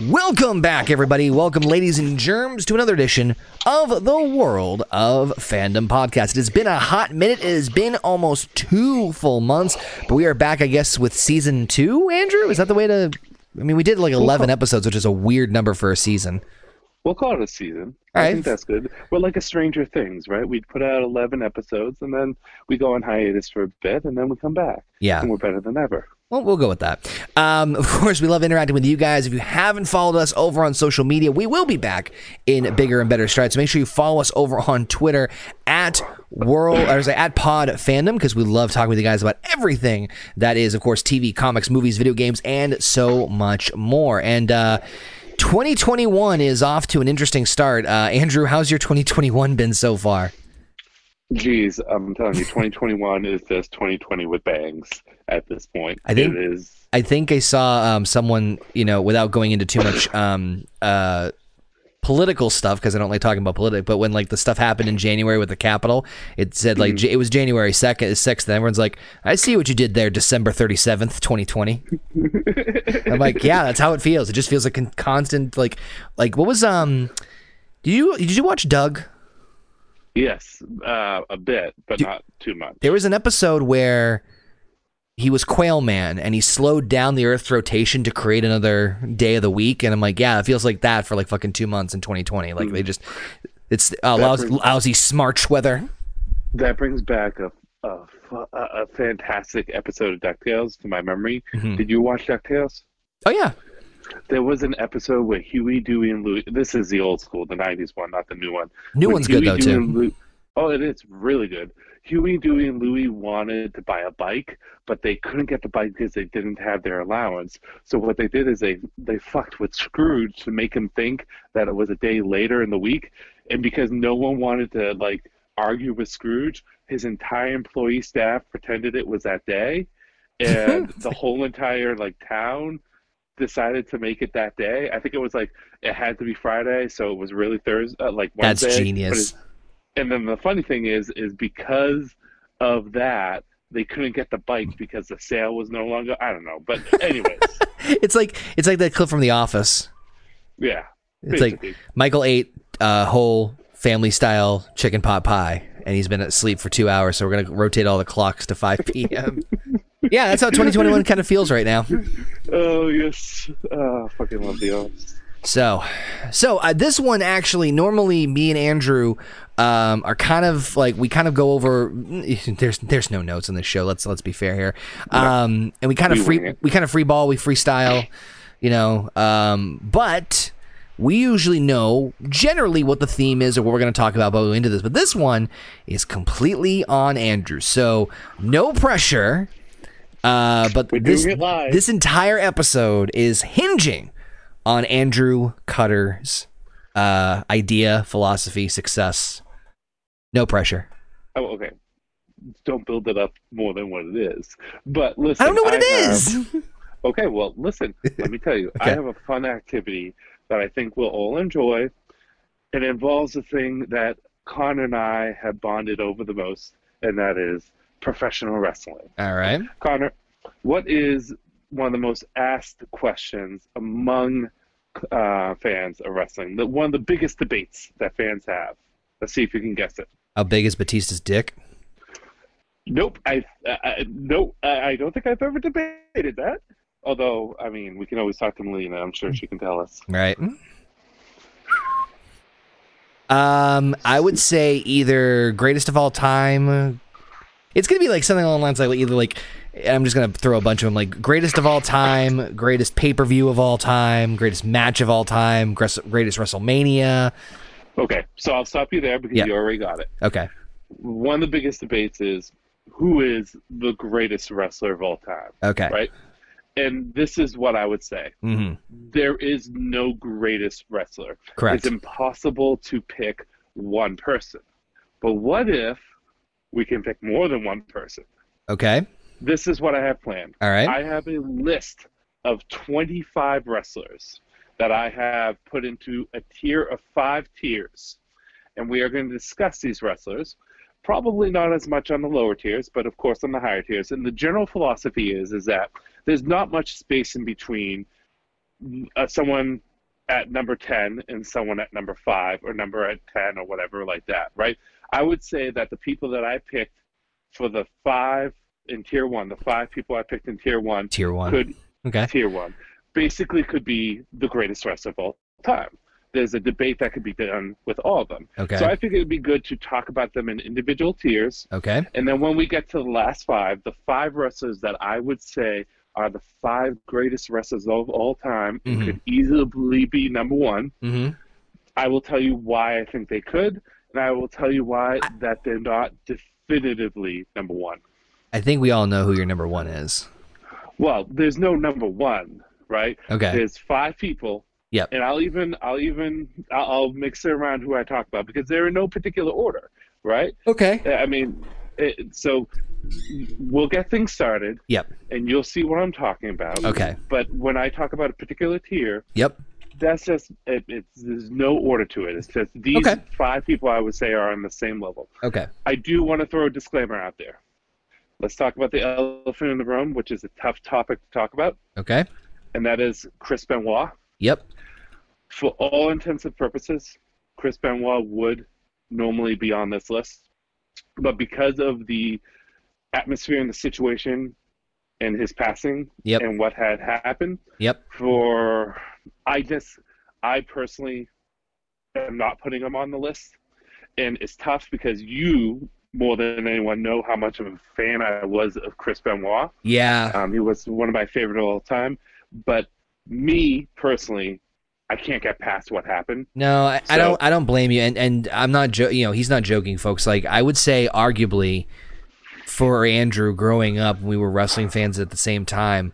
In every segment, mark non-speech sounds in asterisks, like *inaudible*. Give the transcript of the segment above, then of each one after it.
Welcome back, everybody. Welcome, ladies and germs, to another edition of the World of Fandom podcast. It has been a hot minute. It has been almost two full months, but we are back, I guess, with season two. Andrew, is that the way to? I mean, we did like eleven episodes, which is a weird number for a season. We'll call it a season. All I right. think that's good. We're like a Stranger Things, right? We put out 11 episodes and then we go on hiatus for a bit and then we come back. Yeah. And we're better than ever. Well, we'll go with that. Um, of course, we love interacting with you guys. If you haven't followed us over on social media, we will be back in bigger and better strides. So make sure you follow us over on Twitter at World or say at Pod Fandom because we love talking with you guys about everything that is, of course, TV, comics, movies, video games, and so much more. And uh, 2021 is off to an interesting start. Uh, Andrew, how's your 2021 been so far? Geez, I'm telling you, 2021 is just 2020 with bangs at this point. I think- it is. I think I saw um, someone, you know, without going into too much um, uh, political stuff because I don't like talking about politics. But when like the stuff happened in January with the Capitol, it said like J- it was January second, sixth, and everyone's like, "I see what you did there, December thirty seventh, twenty twenty. *laughs* I'm like, yeah, that's how it feels. It just feels like a constant like like what was um. Did you did you watch Doug? Yes, uh, a bit, but not too much. There was an episode where he was Quail Man and he slowed down the Earth's rotation to create another day of the week. And I'm like, yeah, it feels like that for like fucking two months in 2020. Like they just, it's uh, lousy, brings- lousy smarch weather. That brings back a, a, a, fantastic episode of DuckTales to my memory. Mhm. Did you watch DuckTales? Oh yeah, There was an episode where Huey, Dewey, and Louie. This is the old school, the '90s one, not the new one. new When one's good though Dewey, too. Oh, it is really good. Huey, Dewey, and Louie wanted to buy a bike, but they couldn't get the bike because they didn't have their allowance. So what they did is they they fucked with Scrooge to make him think that it was a day later in the week, and because no one wanted to like argue with Scrooge, his entire employee staff pretended it was that day, and *laughs* the whole entire like town decided to make it that day. I think it was like it had to be Friday, so it was really Thursday, uh, like That's Wednesday. but genius. And then the funny thing is, is because of that, they couldn't get the bike because the sale was no longer. I don't know, but anyways, *laughs* It's like it's like that clip from The Office. yeah. It's like. Michael ate a whole family style chicken pot pie and he's been asleep for two hours. So we're gonna rotate all the clocks to 5 *laughs* p.m. yeah, that's how 2021 kind of feels right now. oh yes, oh, fucking love the office. So, so uh, this one actually, normally me and Andrew um, are kind of like we kind of go over. *laughs* There's there's no notes in this show. Let's let's be fair here. Um, and we kind of free we kind of free ball. We freestyle, you know. Um, but we usually know generally what the theme is or what we're going to talk about. But go into this. But this one is completely on Andrew. So no pressure. Uh, but this doing it live. this entire episode is hinging on Andrew Cutter's uh, idea, philosophy, success. No pressure. Oh, okay. Don't build it up more than what it is. But listen, I don't know what it have- is. *laughs* Okay, well, listen, let me tell you. *laughs* I have a fun activity that I think we'll all enjoy. It involves a thing that Connor and I have bonded over the most, and that is professional wrestling. All right. Connor, what is one of the most asked questions among uh, fans of wrestling? The, one of the biggest debates that fans have. Let's see if you can guess it. How big is Batista's dick? Nope. I, I nope. I, I don't think I've ever debated that. Although, I mean, we can always talk to Melina. I'm sure she can tell us. Right. Um, I would say either greatest of all time. It's gonna be like something along the lines like either like I'm just gonna throw a bunch of them like greatest of all time, greatest pay per view of all time, greatest match of all time, greatest WrestleMania. Okay, so I'll stop you there because Yeah. you already got it. Okay. One of the biggest debates is who is the greatest wrestler of all time, Okay. right? And this is what I would say. Mm-hmm. There is no greatest wrestler. Correct. It's impossible to pick one person. But what if we can pick more than one person? Okay. This is what I have planned. All right. I have a list of 25 wrestlers that I have put into a tier of five tiers. And we are going to discuss these wrestlers. Probably not as much on the lower tiers, but of course on the higher tiers. And the general philosophy is is that there's not much space in between uh, someone at number 10 and someone at number 5 or number at 10 or whatever like that right i would say that the people that i picked for the five in tier 1 the five people i picked in tier 1 Tier one. could okay. tier 1 basically could be the greatest wrestler of all time there's a debate that could be done with all of them Okay. so i think it would be good to talk about them in individual tiers okay. and then when we get to the last five, the five wrestlers that I would say are the five greatest wrestlers of all time and Mhm. could easily be number one, Mm-hmm. I will tell you why I think they could, and I will tell you why that they're not definitively number one. I think we all know who your number one is. Well, there's no number one, right? Okay. There's five people. Yep. And I'll even I'll even I'll, I'll mix it around who I talk about because they're in no particular order, right? Okay. I mean, it, so we'll get things started. Yep. and you'll see what I'm talking about. Okay. But when I talk about a particular tier, Yep. that's just it, it's there's no order to it. It's just these Okay. five people I would say are on the same level. Okay. I do want to throw a disclaimer out there. Let's talk about the elephant in the room, which is a tough topic to talk about, Okay. And that is Chris Benoit. Yep. For all intents and purposes, Chris Benoit would normally be on this list, but because of the atmosphere and the situation and his passing Yep. and what had happened, Yep. for I just I personally am not putting him on the list, and it's tough because you more than anyone know how much of a fan I was of Chris Benoit. Yeah. Um, he was one of my favorite of all time, but me personally, I can't get past what happened. No, I, I don't. I don't blame you, and and I'm not. Jo- you know, he's not joking, folks. Like I would say, arguably, for Andrew growing up, we were wrestling fans at the same time.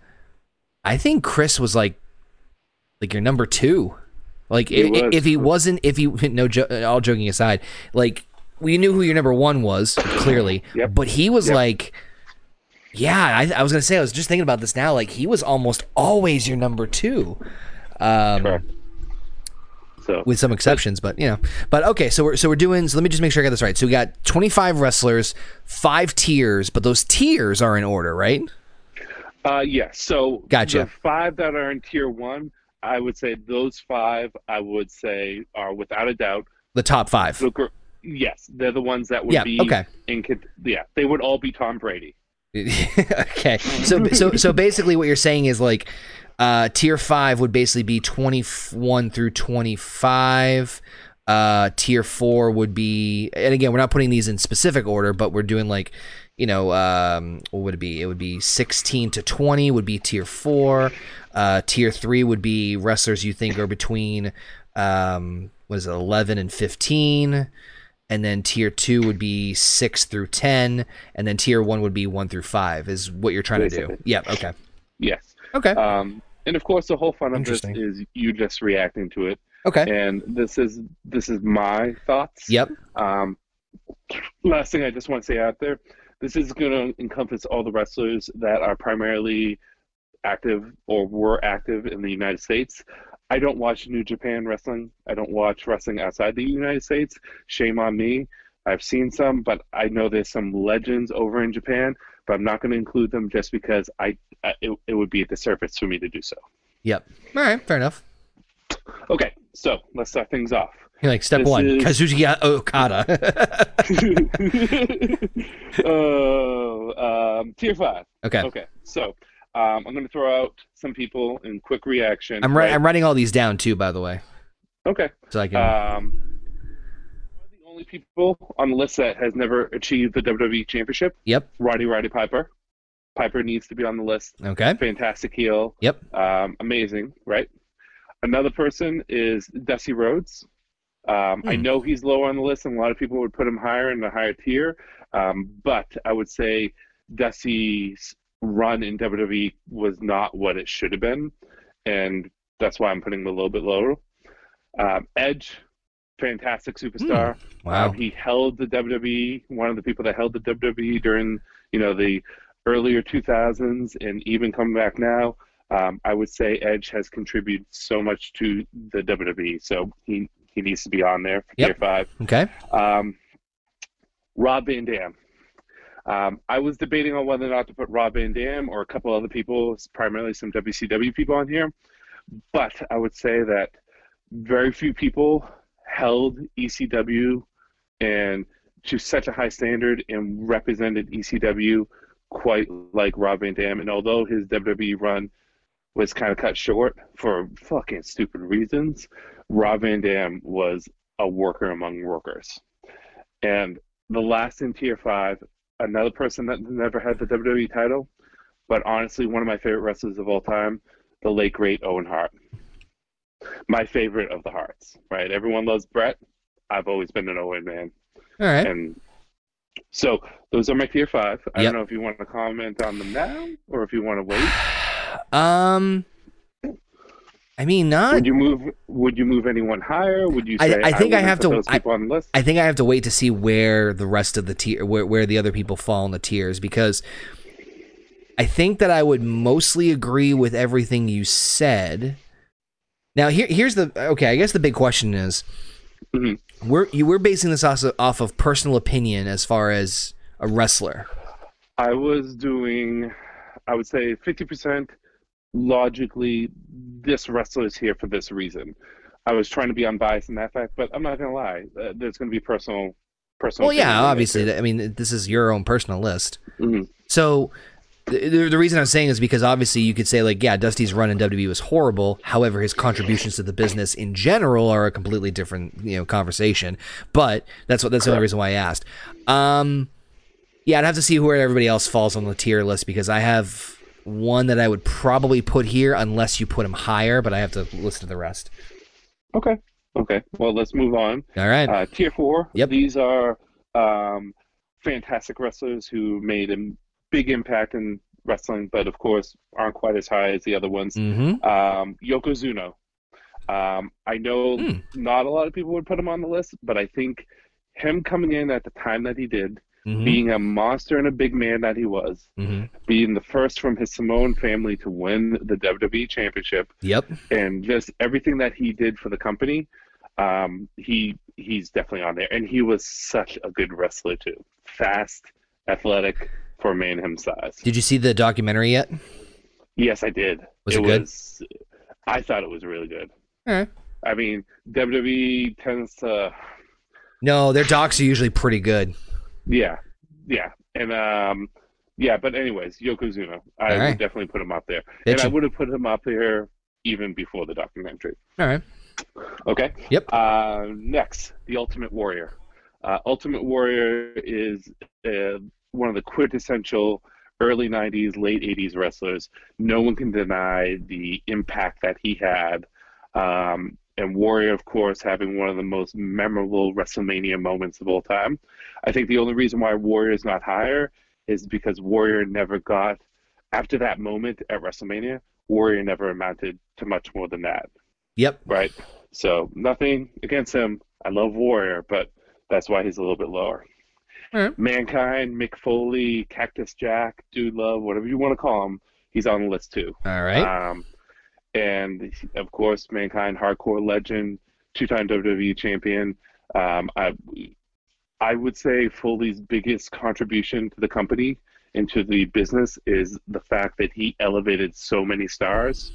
I think Chris was like, like your number two. Like He i- i- was. if he wasn't, if he *laughs* no, jo- all joking aside, like we knew who your number one was clearly, Yep. but he was Yep. like. Yeah, I, I was gonna say. I was just thinking about this now. Like he was almost always your number two. Um. So with some exceptions, but you know. But okay, so we're so we're doing. So let me just make sure I got this right. So we got 25 wrestlers, five tiers, but those tiers are in order, right? Uh, yes. So Gotcha. the five that are in tier one, I would say those five, I would say, are without a doubt. The top five. The, gr- yes, they're the ones that would Yeah, be. okay. In, yeah, they would all be Tom Brady. *laughs* okay. So so so basically, what you're saying is like. Uh, tier five would basically be 21 through 25. Uh, tier four would be, and again, we're not putting these in specific order, but we're doing like, you know, um, what would it be? It would be 16 to 20 would be tier four. Uh, tier three would be wrestlers you think are between, um, what is it, 11 and 15. And then tier two would be six through 10. And then tier one would be one through five, is what you're trying to do. Basically. Yeah. Okay. Yes. Okay. Um, and of course, the whole fun of this is you just reacting to it. Okay. And this is this is my thoughts. Yep. Um, last thing I just want to say out there, this is going to encompass all the wrestlers that are primarily active or were active in the United States. I don't watch New Japan wrestling. I don't watch wrestling outside the United States. Shame on me. I've seen some, but I know there's some legends over in Japan. But I'm not going to include them just because I, I it, it would be a disservice for me to do so. Yep. All right. Fair enough. Okay, so let's start things off. You're like step This one, is- Kazuchika Okada. *laughs* *laughs* *laughs* oh, um, tier five. okay. Okay, so um, I'm going to throw out some people in quick reaction. I'm, ri- right? I'm writing all these down too, by the way, Okay. so I can. Um, the only people on the list that has never achieved the WWE Championship, yep. Roddy Roddy Piper. Piper needs to be on the list. Okay. Fantastic heel. Yep. Um, amazing, right? Another person is Dusty Rhodes. Um, I Hmm. know he's low on the list, and a lot of people would put him higher in the higher tier. Um, but I would say Dusty's run in WWE was not what it should have been, and that's why I'm putting him a little bit lower. Um, Edge, fantastic superstar. Wow. Um, he held the WWE, one of the people that held the WWE during, you know, the earlier 2000s, and even coming back now. Um, I would say Edge has contributed so much to the WWE, so he he needs to be on there for Yep. tier five. Okay. Um, Rob Van Dam. Um, I was debating on whether or not to put Rob Van Dam or a couple other people, primarily some WCW people on here. but I would say that very few people held ECW and to such a high standard and represented ECW quite like Rob Van Dam. And although his WWE run was kind of cut short for fucking stupid reasons, Rob Van Dam was a worker among workers. And the last in tier five, another person that never had the WWE title, but honestly, one of my favorite wrestlers of all time, the late great Owen Hart. My favorite of the Hearts, right? Everyone loves Bret. I've always been an Owen man. All right. And so those are my tier five. I Yep. don't know if you want to comment on them now or if you want to wait. *sighs* Um, I mean, not. Would you move? Would you move anyone higher? Would you I- say I think I wouldn't have to- I- on the list. I think I have to wait to see where the rest of the tier, where, where the other people fall in the tiers, because I think that I would mostly agree with everything you said. Now, here, here's the okay. I guess the big question is, Mhm. we're you we're basing this off of, off of personal opinion as far as a wrestler. I was doing, I would say, fifty percent logically. This wrestler is here for this reason. I was trying to be unbiased in that fact, but I'm not gonna lie. Uh, there's gonna be personal, personal. Well, yeah, opinion in there, obviously. I mean, this is your own personal list. Mhm. So the, the reason I'm saying is because obviously you could say like, yeah, Dusty's run in WWE was horrible. However, his contributions to the business in general are a completely different you know conversation. But that's what that's the only reason why I asked. Um, yeah, I'd have to see where everybody else falls on the tier list because I have one that I would probably put here unless you put him higher, but I have to listen to the rest. Okay. Okay. Well, let's move on. All right. Uh, tier four. Yep. These are um, fantastic wrestlers who made a big impact in wrestling, but of course aren't quite as high as the other ones. mm-hmm. Um, Yokozuna. Um, I know Hmm. not a lot of people would put him on the list, but I think him coming in at the time that he did, Mm-hmm. being a monster and a big man that he was, mm-hmm. being the first from his Samoan family to win the WWE Championship, Yep. and just everything that he did for the company, um, he he's definitely on there. And he was such a good wrestler too, fast, athletic for a man him size. Did you see the documentary yet? Yes, I did. Was it good? Was, I thought it was really good. All right. I mean, WWE tends to, No, their docs are usually pretty good. Yeah, yeah, and um, yeah. But anyways, Yokozuna, I right. would definitely put him up there, and I would have put him up there even before the documentary. All right. Okay. Yep. Uh, next, the Ultimate Warrior. Uh, Ultimate Warrior is uh, one of the quintessential early 90s, late 80s wrestlers. No one can deny the impact that he had. Um, and Warrior, of course, having one of the most memorable WrestleMania moments of all time. I think the only reason why Warrior is not higher is because Warrior never got, after that moment at WrestleMania, Warrior never amounted to much more than that Yep. right? So nothing against him. I love Warrior, but that's why he's a little bit lower. Alright. Mankind, Mick Foley, Cactus Jack, Dude Love, whatever you want to call him, he's on the list too. All right. Um, and of course, Mankind, hardcore legend, two-time WWE champion. Um, I, I would say Foley's biggest contribution to the company and to the business is the fact that he elevated so many stars,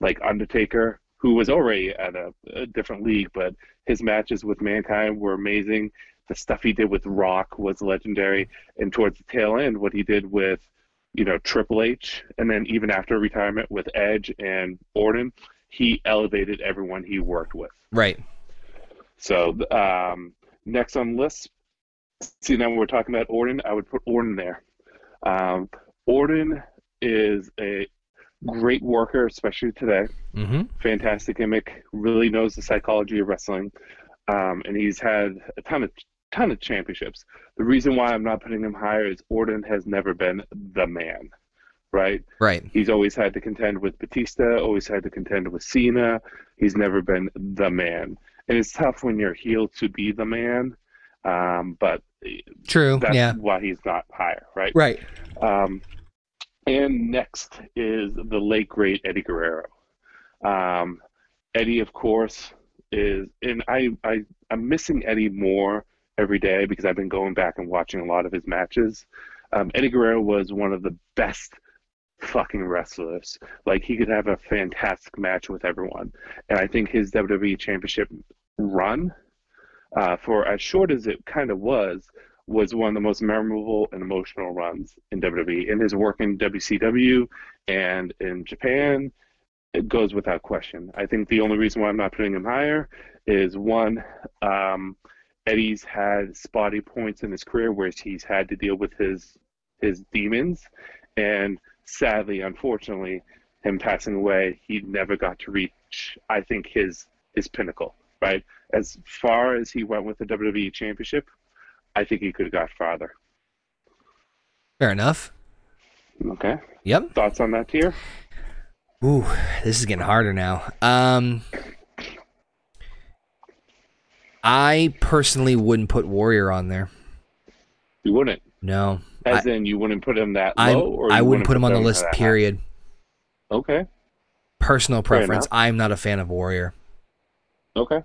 like Undertaker, who was already at a, a different league, but his matches with Mankind were amazing. The stuff he did with Rock was legendary, and towards the tail end, what he did with you know Triple H, and then even after retirement with Edge and Orton, he elevated everyone he worked with. right. So um, next on the list, see now when we're talking about Orton, I would put Orton there. Um, Orton is a great worker, especially today. Mm-hmm. Fantastic gimmick, really knows the psychology of wrestling, um, and he's had a ton of ton of championships. The reason why I'm not putting him higher is Orton has never been the man, right? Right. He's always had to contend with Batista, always had to contend with Cena. He's never been the man. And it's tough when you're heel to be the man, um, but True. that's yeah. why he's not higher, right? Right. Um, and next is the late great Eddie Guerrero. Um, Eddie, of course, is, and I, I, I'm missing Eddie more every day because I've been going back and watching a lot of his matches. Um, Eddie Guerrero was one of the best fucking wrestlers. Like he could have a fantastic match with everyone, and I think his WWE Championship run, uh, for as short as it kind of was, was one of the most memorable and emotional runs in WWE. In his work in WCW and in Japan, it goes without question. I think the only reason why I'm not putting him higher is one, um, Eddie's had spotty points in his career where he's had to deal with his his demons, and sadly, unfortunately, him passing away, he never got to reach. I think his his pinnacle. Right, as far as he went with the WWE Championship, I think he could have got farther. Fair enough. Okay. Yep. Thoughts on that tier? Ooh, this is getting harder now. Um, I personally wouldn't put Warrior on there. You wouldn't. No, As I, in, you wouldn't put him that I, low, or I wouldn't put him on the list. that high? Period. Okay. Personal preference. I'm not a fan of Warrior. Okay.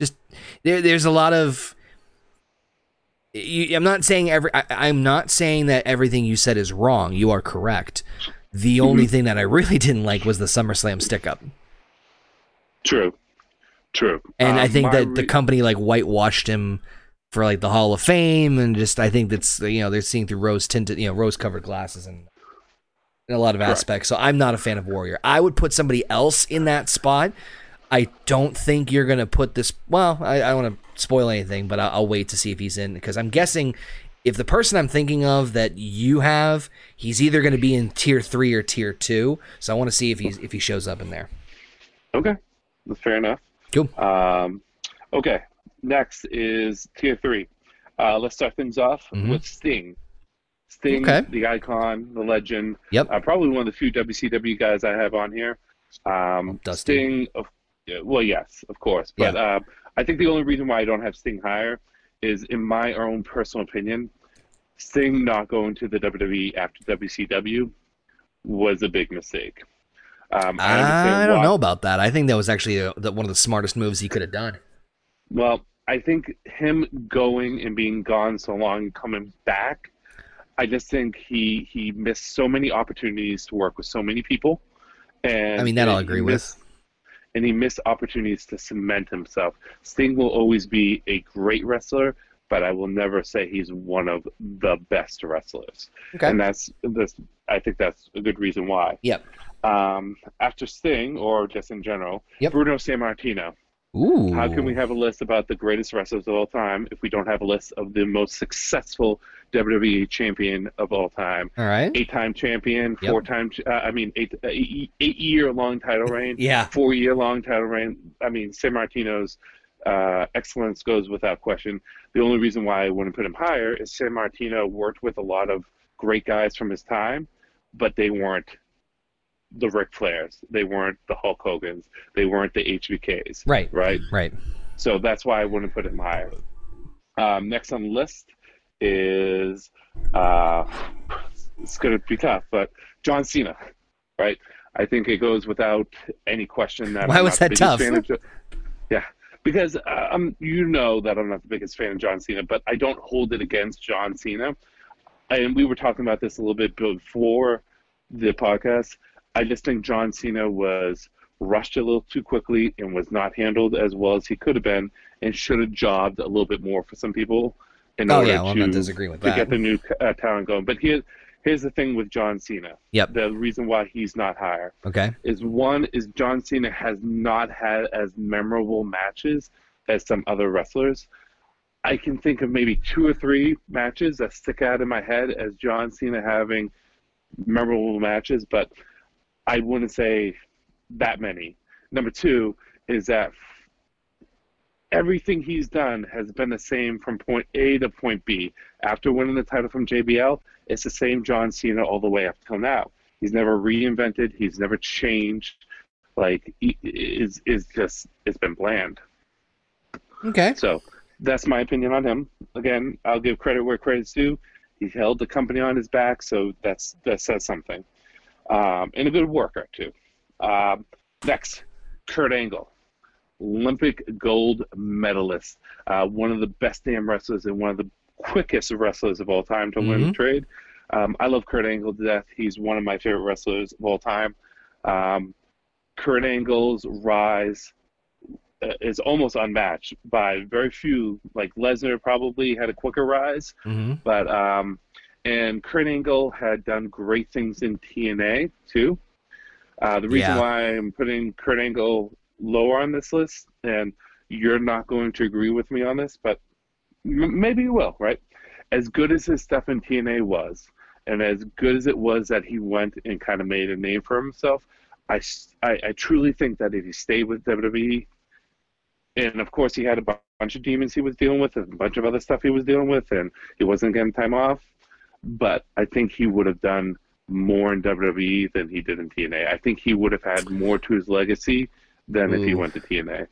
Just there, there's a lot of. You, I'm not saying every. I, I'm not saying that everything you said is wrong. You are correct. The only Mm-hmm. thing that I really *laughs* didn't like was the SummerSlam stick up, True. True. and I Um, think my that the company like whitewashed him for like the Hall of Fame, and just I think that's you know they're seeing through rose tinted, you know, rose covered glasses, and in a lot of aspects. So I'm not a fan of Warrior. I would put somebody else in that spot. I don't think you're gonna put this. Well, I, I don't want to spoil anything, but I'll, I'll wait to see if he's in because I'm guessing if the person I'm thinking of that you have, he's either going to be in tier three or tier two. So I want to see if he's if he shows up in there. Okay. That's fair enough. Cool. Um, okay. Next is tier three. Uh, let's start things off Mhm. with Sting. Sting, Okay. the icon, the legend. Yep. Uh, probably one of the few WCW guys I have on here. Um, Dusty. Sting, of, well, yes, of course. But uh, I think the only reason why I don't have Sting higher is, in my own personal opinion, Sting not going to the WWE after WCW was a big mistake. Um, I, I don't why- know about that. I think that was actually uh the, one of the smartest moves he could have done. Well, I think him going and being gone so long and coming back, I just think he he missed so many opportunities to work with so many people. And I mean, that I'll agree with. missed- And he missed opportunities to cement himself. Sting will always be a great wrestler, but I will never say he's one of the best wrestlers. Okay. And that's that's I think that's a good reason why. Yep. Um, after Sting, or just in general, Yep. Bruno Sammartino. Ooh. How can we have a list about the greatest wrestlers of all time if we don't have a list of the most successful WWE champion of all time? All right. Eight-time champion, Yep. four-time, uh, I mean, eight, uh, eight- eight-year-long title *laughs* reign, Yeah. four-year-long title reign. I mean, Sammartino's uh, excellence goes without question. The only reason why I wouldn't put him higher is Sammartino worked with a lot of great guys from his time, but they weren't the Ric Flairs. They weren't the Hulk Hogan's. They weren't the HBKs. Right. Right. Right. So that's why I wouldn't put him higher. Um, next on the list is uh, it's going to be tough, but John Cena, right? I think it goes without any question that Why I'm was that tough? of yeah, because uh, um, you know that I'm not the biggest fan of John Cena, but I don't hold it against John Cena. And we were talking about this a little bit before the podcast. I just think John Cena was rushed a little too quickly and was not handled as well as he could have been, and should have jobbed a little bit more for some people in Oh order yeah. Well, to not disagreeing with to get the new uh, talent going. But here, here's the thing with John Cena. Yep. The reason why he's not higher Okay. is one is John Cena has not had as memorable matches as some other wrestlers. I can think of maybe two or three matches that stick out in my head as John Cena having memorable matches, but I wouldn't say that many. Number two is that everything he's done has been the same from point A to point B. After winning the title from JBL, it's the same John Cena all the way up till now. He's never reinvented. He's never changed. Like is is just it's been bland. Okay. So that's my opinion on him. Again, I'll give credit where credit's due. He held the company on his back, so that's that says something. Um, and a good worker too. Um, next, Kurt Angle, Olympic gold medalist, uh, one of the best damn wrestlers and one of the quickest wrestlers of all time to win Mhm. the trade. Um, I love Kurt Angle to death. He's one of my favorite wrestlers of all time. Um, Kurt Angle's rise uh, is almost unmatched by very few. Like Lesnar probably had a quicker rise, Mm-hmm. but um, and Kurt Angle had done great things in TNA too. Uh, the reason Yeah. why I'm putting Kurt Angle lower on this list, and you're not going to agree with me on this, but m- maybe he will, right? As good as his stuff in TNA was, and as good as it was that he went and kind of made a name for himself, I I truly think that if he stayed with WWE, and of course he had a bunch of demons he was dealing with, and a bunch of other stuff he was dealing with, and he wasn't getting time off, but I think he would have done more in WWE than he did in TNA. I think he would have had more to his legacy than if he went to TNA.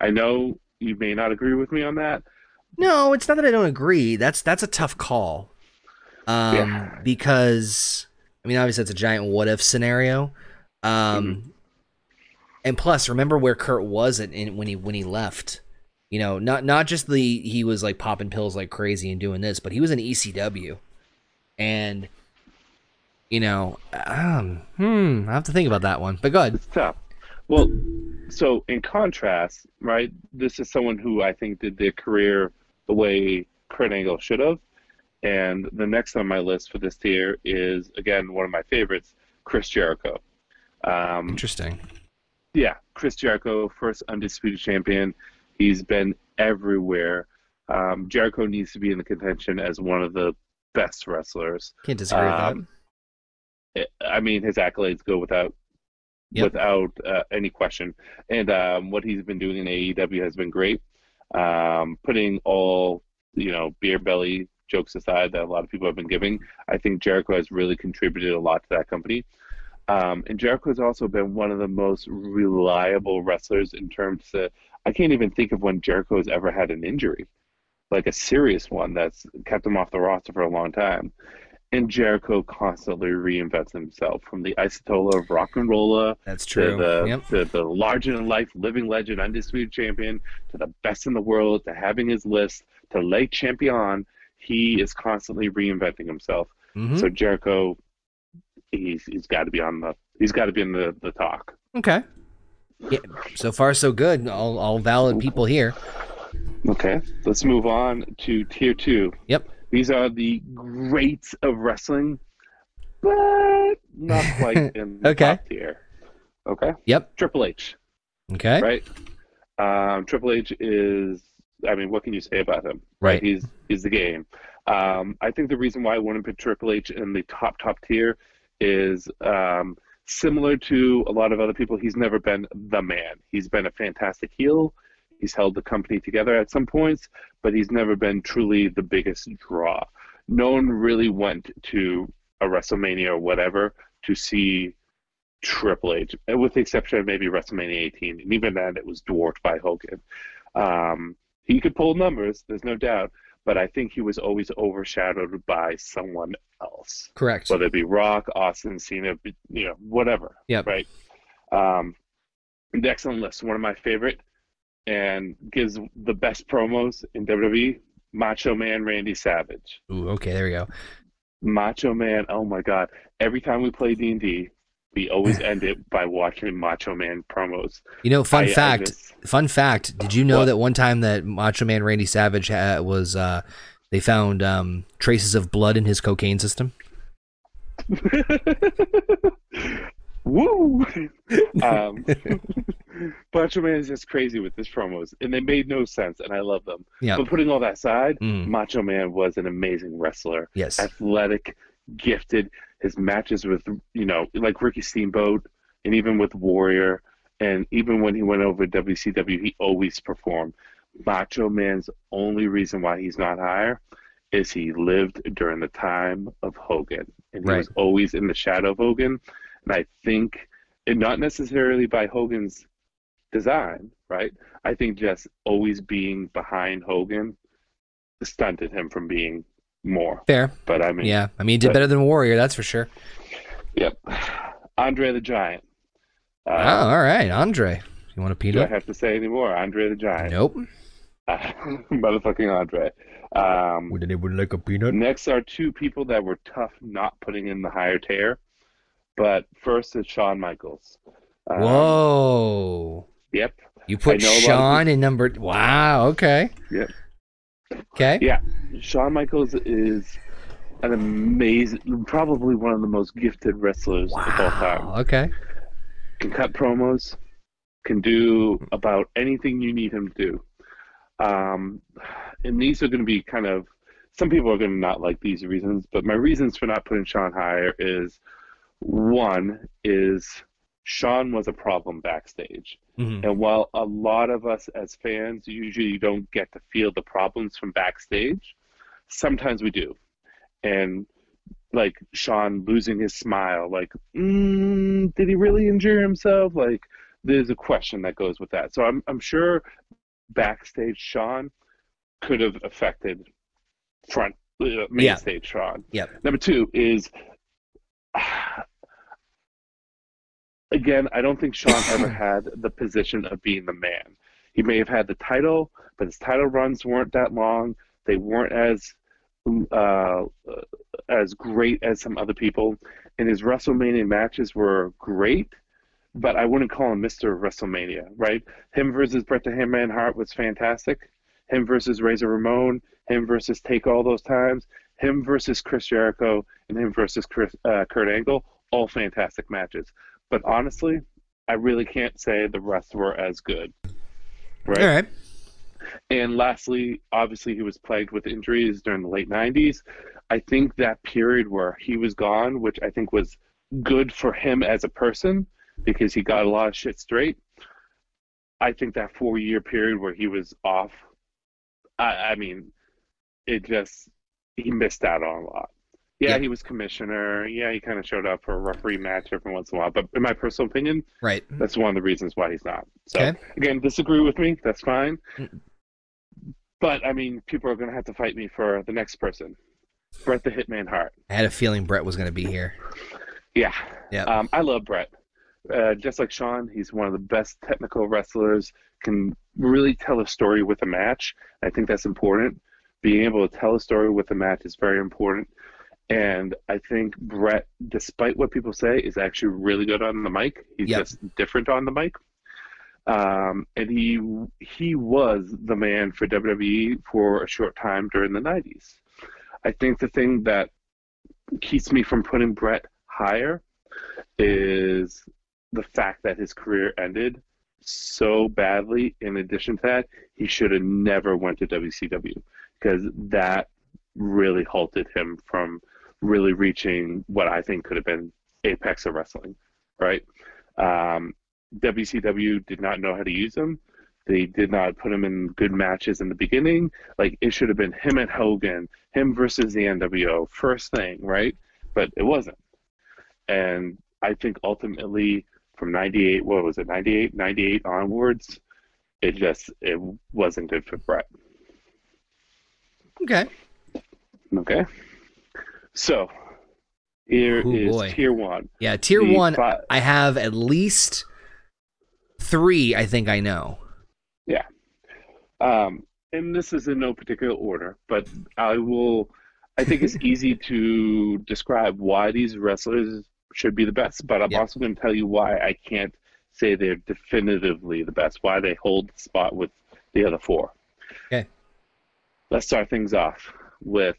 I know you may not agree with me on that. No, it's not that I don't agree. That's that's a tough call. Um, Yeah. because I mean, obviously, it's a giant what if scenario. Um, Mm-hmm. and plus, remember where Kurt was at in, when he when he left. You know, not not just the he was like popping pills like crazy and doing this, but he was in ECW, and you know, um, hmm, I have to think about that one. But go ahead. It's tough. Well, so in contrast, right, this is someone who I think did their career the way Kurt Angle should have. And the next on my list for this tier is, again, one of my favorites, Chris Jericho. Um, Interesting. yeah, Chris Jericho, first undisputed champion. He's been everywhere. Um, Jericho needs to be in the contention as one of the best wrestlers. Can't disagree with that. Um, I mean, his accolades go without Yep. without uh, any question. And um, what he's been doing in AEW has been great. Um, putting all you know beer belly jokes aside that a lot of people have been giving, I think Jericho has really contributed a lot to that company. Um, and Jericho has also been one of the most reliable wrestlers in terms of. I can't even think of when Jericho has ever had an injury, like a serious one that's kept him off the roster for a long time. And Jericho constantly reinvents himself from the Ayatollah of Rock and Rolla That's to true. the Yep. to the larger than life living legend, undisputed champion, to the best in the world, to having his list, to late champion. He is constantly reinventing himself. Mhm. So Jericho, he's he's got to be on the he's got to be in the the talk. Okay. Yeah, so far so good. All all valid people here. Okay, let's move on to tier two. Yep. These are the greats of wrestling, but not quite *laughs* in the Okay. top tier. Okay, Yep. Triple H. Okay. right? Um, Triple H is, I mean, what can you say about him? Right. He's he's the game. Um, I think the reason why I wouldn't put Triple H in the top top tier is um, similar to a lot of other people. He's never been the man. He's been a fantastic heel. He's held the company together at some points, but he's never been truly the biggest draw. No one really went to a WrestleMania or whatever to see Triple H, with the exception of maybe WrestleMania 18, and even then it was dwarfed by Hogan. Um, he could pull numbers, there's no doubt, but I think he was always overshadowed by someone else, Correct. whether it be Rock, Austin, Cena, you know, whatever. Yeah. Right. Um, an excellent list. One of my favorite, and gives the best promos in WWE. Macho Man Randy Savage. Ooh, okay, there we go. Macho Man, oh my god! Every time we play D and D, we always *laughs* end it by watching Macho Man promos. You know, fun I- I fact. just- fun fact. Did you know What? that one time that Macho Man Randy Savage ha- was uh, they found um, traces of blood in his cocaine system? *laughs* Woo! *laughs* um, *laughs* Macho Man is just crazy with his promos, and they made no sense, and I love them. Yeah. But putting all that aside, Mm. Macho Man was an amazing wrestler, Yes. athletic, gifted. His matches with, you know, like Ricky Steamboat, and even with Warrior, and even when he went over to WCW, he always performed. Macho Man's only reason why he's not higher is he lived during the time of Hogan, and he Right. was always in the shadow of Hogan. And I think, and not necessarily by Hogan's design, right? I think just always being behind Hogan stunted him from being more. Fair. But I mean, Yeah. I mean, he did but- better than Warrior, that's for sure. yep. Andre the Giant. Uh, oh, all right. Andre. You want a do I peanut? have to say anymore? Andre the Giant. Nope. *laughs* motherfucking Andre. Um, Would anyone like a peanut? next are two people that were tough not putting in the higher tier. But first is Shawn Michaels. Um, Whoa. Yep. You put I know a lot of Shawn in number. Wow. Okay. Yep. Okay. Yeah. Shawn Michaels is an amazing, probably one of the most gifted wrestlers of all time. Okay. Can cut promos, can do about anything you need him to do. Um, and these are going to be kind of, some people are going to not like these reasons, but my reasons for not putting Shawn higher is one is Shawn was a problem backstage. Mhm. And while a lot of us as fans usually don't get to feel the problems from backstage, sometimes we do. And like Shawn losing his smile, like, mm, did he really injure himself? Like, there's a question that goes with that. So I'm I'm sure backstage Shawn could have affected front uh, main Yeah. stage Shawn. Yep. Number two is *sighs* again, I don't think Shawn ever *laughs* had the position of being the man. He may have had the title, but his title runs weren't that long. They weren't as uh, as great as some other people, and his WrestleMania matches were great, but I wouldn't call him Mr. WrestleMania, right? Him versus Bret the Hitman Hart was fantastic. Him versus Razor Ramon, him versus Take all those times, him versus Chris Jericho, and him versus Chris, uh, Kurt Angle, all fantastic matches. But honestly, I really can't say the rest were as good. Right? All right. And lastly, obviously, he was plagued with injuries during the late 90s. I think that period where he was gone, which I think was good for him as a person because he got a lot of shit straight. I think that four year period where he was off, I, I mean, it just, he missed out on a lot. Yeah, Yeah. he was commissioner. Yeah, he kind of showed up for a referee match every once in a while. But in my personal opinion, Right. that's one of the reasons why he's not. So Okay. again, disagree with me. That's fine. Mm. But I mean, people are going to have to fight me for the next person, Bret the Hitman Hart. I had a feeling Bret was going to be here. Yeah, Yeah. um, I love Bret. Uh, just like Shawn, he's one of the best technical wrestlers. Can really tell a story with a match. I think that's important. Being able to tell a story with a match is very important. And I think Bret, despite what people say, is actually really good on the mic. He's Yep. just different on the mic. Um, and he he was the man for WWE for a short time during the '90s. I think the thing that keeps me from putting Bret higher is the fact that his career ended so badly. In addition to that, he should have never went to WCW because that really halted him from really reaching what I think could have been apex of wrestling. Right? Um, WCW did not know how to use him. They did not put him in good matches in the beginning. Like it should have been him and Hogan, him versus the NWO, first thing, right? But it wasn't. And I think ultimately from 98, what was it, 98, 98 onwards, it just, it wasn't good for Bret. Okay. Okay. So here is Ooh, boy. tier one. Yeah. Tier The one, fi- I have at least three. I think I know. Yeah. Um, and this is in no particular order, but I will. I think it's *laughs* easy to describe why these wrestlers should be the best, but I'm Yeah. also going to tell you why I can't say they're definitively the best. Why they hold the spot with the other four. Okay. Let's start things off with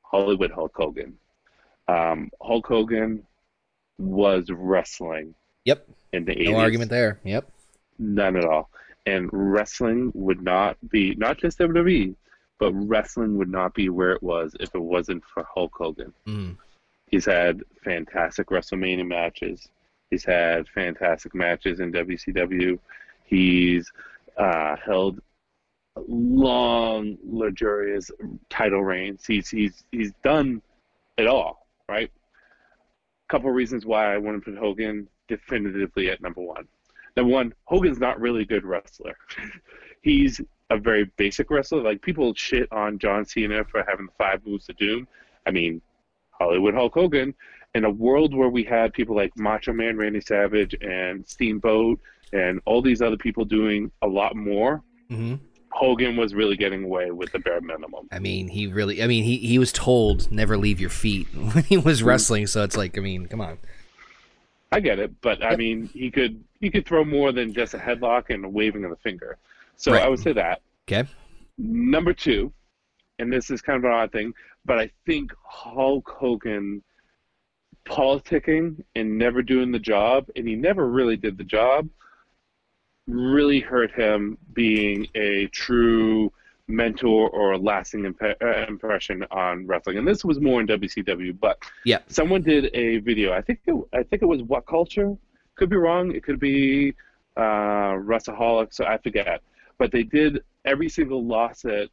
Hollywood Hulk Hogan. Um, Hulk Hogan was wrestling Yep. in the 80s. No argument there. Yep. None at all. And wrestling would not be, not just WWE, but wrestling would not be where it was if it wasn't for Hulk Hogan. Mm. He's had fantastic WrestleMania matches. He's had fantastic matches in WCW. He's uh, held long, luxurious title reigns. He's he's he's done it all, right? Couple reasons why I want to put Hogan definitively at number one. Number one, Hogan's not really a good wrestler. *laughs* he's a very basic wrestler. Like people shit on John Cena for having the five moves of doom. I mean, Hollywood Hulk Hogan. In a world where we had people like Macho Man Randy Savage and Steamboat and all these other people doing a lot more, hmm Hogan was really getting away with the bare minimum. I mean, he really. I mean, he he was told never leave your feet *laughs* when he was hmm. wrestling. So it's like, I mean, come on. I get it, but I mean, he could he could throw more than just a headlock and a waving of the finger. So Right. I would say that. Okay. Number two, and this is kind of an odd thing, but I think Hulk Hogan politicking and never doing the job, and he never really did the job, really hurt him being a true mentor or lasting imp- uh, impression on wrestling. And this was more in WCW, but Yeah. someone did a video. I think it, I think it was WhatCulture. Could be wrong. It could be uh, Wrestleaholic. So I forget. But they did every single loss that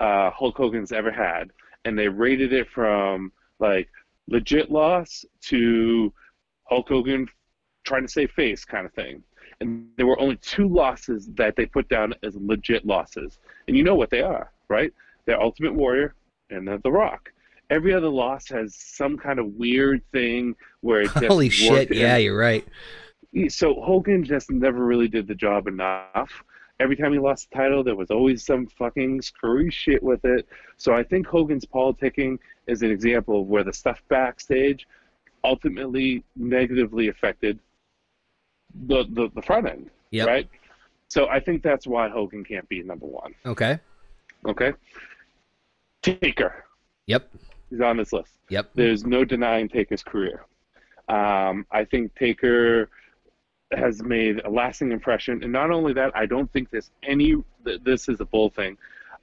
uh, Hulk Hogan's ever had, and they rated it from like legit loss to Hulk Hogan trying to save face kind of thing. And there were only two losses that they put down as legit losses. And you know what they are, right? They're Ultimate Warrior and they're The Rock. Every other loss has some kind of weird thing where it just Holy shit! Yeah, in- you're right. so Hogan just never really did the job enough. Every time he lost the title, there was always some fucking screwy shit with it. So I think Hogan's politicking is an example of where the stuff backstage ultimately negatively affected the the, the front end, Yep. right? So I think that's why Hogan can't be number one. Okay. Okay, Taker, Yep. he's on this list. Yep. There's no denying Taker's career. Um, I think Taker has made a lasting impression, and not only that, I don't think there's any. This is a bull thing.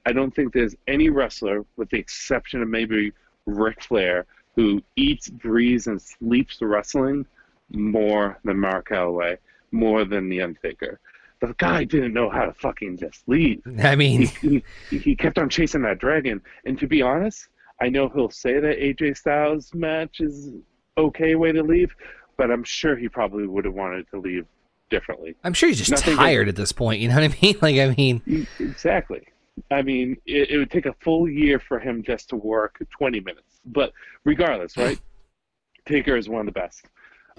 I don't think there's any wrestler, with the exception of maybe Ric Flair, who eats, breathes, and sleeps wrestling more than Mark Calloway, more than The Undertaker. The guy didn't know how to fucking just leave *laughs* I mean, he, he, he kept on chasing that dragon. And to be honest, I know he'll say that AJ Styles match is okay way to leave, but I'm sure he probably would have wanted to leave differently. I'm sure he's just Nothing tired at this point. You know what I mean? *laughs* Like, I mean, Exactly. I mean, it, it would take a full year for him just to work 20 minutes. But regardless, right? *sighs* Taker is one of the best.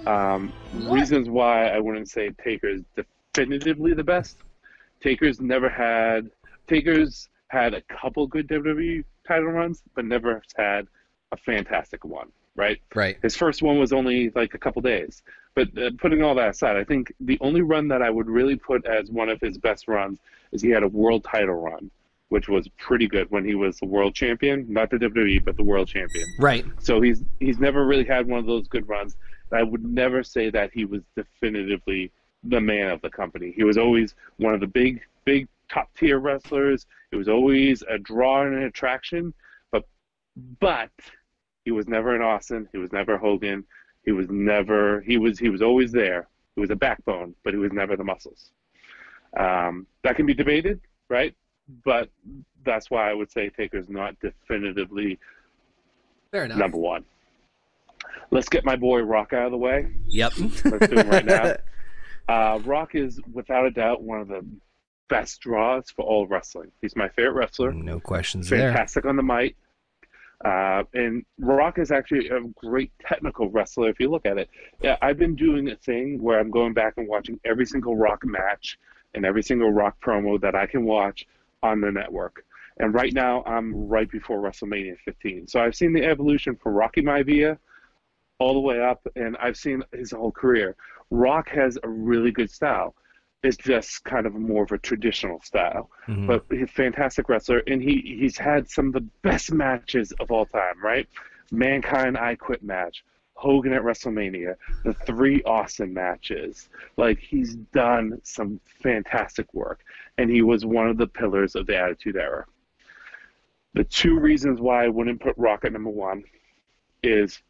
Um, reasons why I wouldn't say Taker is definitively the best. Taker's never had Taker's had a couple good WWE title runs, but never had a fantastic one. Right? right. His first one was only like a couple days. But uh, putting all that aside, I think the only run that I would really put as one of his best runs is he had a world title run, which was pretty good when he was the world champion, not the WWE, but the world champion. Right. So he's he's never really had one of those good runs. I would never say that he was definitively the man of the company. He was always one of the big big top tier wrestlers. It was always a draw and an attraction, but but he was never an Austin. He was never Hogan. He was never he was he was always there. He was a backbone, but he was never the muscles. Um, that can be debated, right? But that's why I would say Taker's not definitively Fair enough. number one. Let's get my boy Rock out of the way. Yep. Let's do him right now. *laughs* Uh, Rock is without a doubt one of the best draws for all wrestling. He's my favorite wrestler. no questions there. Fantastic on the mic. Uh, and Rock is actually a great technical wrestler if you look at it. Yeah, I've been doing a thing where I'm going back and watching every single Rock match and every single Rock promo that I can watch on the network. And right now, I'm right before WrestleMania 15. So I've seen the evolution from Rocky Maivia all the way up, and I've seen his whole career. Rock has a really good style. It's just kind of more of a traditional style Mhm. but he's a fantastic wrestler, and he he's had some of the best matches of all time. Right, Mankind I Quit match, Hogan at WrestleMania, the three Austin matches. Like he's done some fantastic work, and he was one of the pillars of the Attitude Era. The two reasons why I wouldn't put Rock at number one is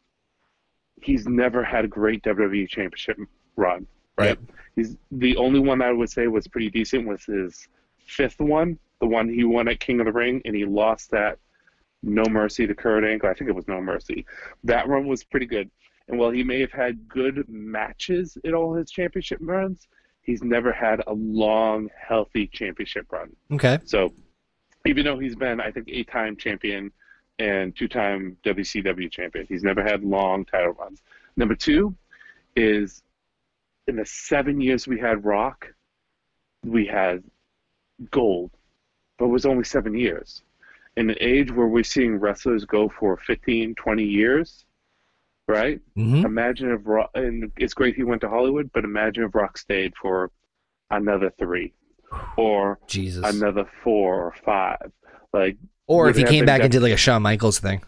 he's never had a great WWE Championship run. Right, Yep. he's the only one I would say was pretty decent was his fifth one, the one he won at King of the Ring, and he lost that No Mercy to Kurt Angle. I think it was No Mercy. That run was pretty good. And while he may have had good matches in all his championship runs, he's never had a long, healthy championship run. Okay. So even though he's been, I think, eight time champion and two time WCW champion, he's never had long title runs. Number two is in the seven years we had Rock, we had gold but it was only seven years. In an age where we're seeing wrestlers go for 15, 20 years, right? Mhm. Imagine if Rock, and it's great he went to Hollywood, but imagine if Rock stayed for another three or Jesus. another four or five. Like, or if he came back and did like a Shawn Michaels thing.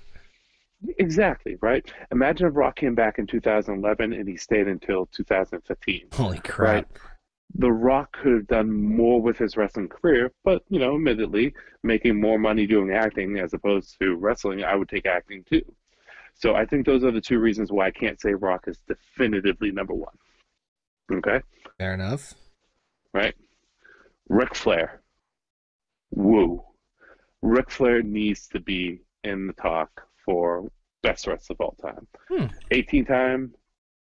exactly, right? Imagine if Rock came back in 2011 and he stayed until 2015. Holy crap. Right. The Rock could have done more with his wrestling career, but you know, admittedly, making more money doing acting as opposed to wrestling, I would take acting too. So I think those are the two reasons why I can't say Rock is definitively number one. Okay, Fair enough. right? Ric Flair. Woo. Ric Flair needs to be in the talk for best wrestler of all time. Hmm. 18 time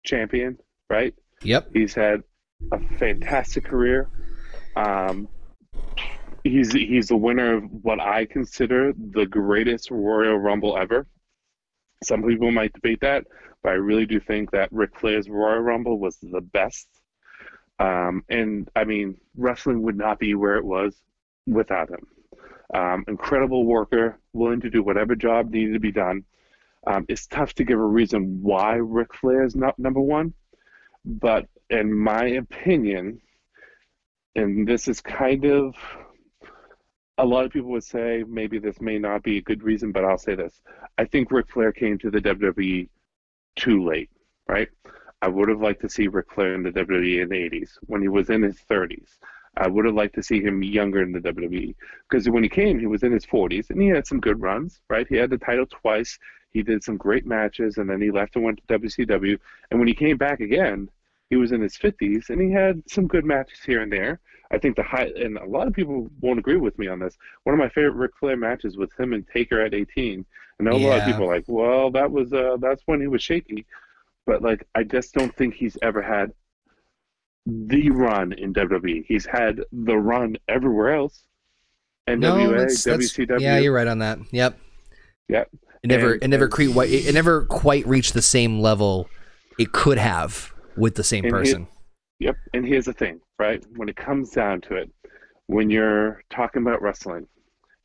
champion, right? Yep. He's had a fantastic career. Um, he's he's the winner of what I consider the greatest Royal Rumble ever. Some people might debate that, but I really do think that Ric Flair's Royal Rumble was the best. Um, and I mean, wrestling would not be where it was without him. Um, incredible worker, willing to do whatever job needed to be done. Um, it's tough to give a reason why Ric Flair is not number one, but in my opinion, and this is kind of a lot of people would say maybe this may not be a good reason, but I'll say this. I think Ric Flair came to the WWE too late, right? I would have liked to see Ric Flair in the WWE in the 80s when he was in his 30s. I would have liked to see him younger in the WWE because when he came, he was in his 40s and he had some good runs, right? He had the title twice. He did some great matches and then he left and went to WCW. And when he came back again, he was in his 50s and he had some good matches here and there. I think the high, and a lot of people won't agree with me on this. One of my favorite Ric Flair matches was him and Taker at 18. I know a lot of people are like, well, that was uh, that's when he was shaky, but like I just don't think he's ever had the run in WWE. He's had the run everywhere else. NWA, that's- that's- WCW. Yeah, you're right on that. Yep. Yep. It never And- it never cre- it, it never quite reached the same level it could have with the same person. Yep. And here's the thing, right? When it comes down to it, when you're talking about wrestling,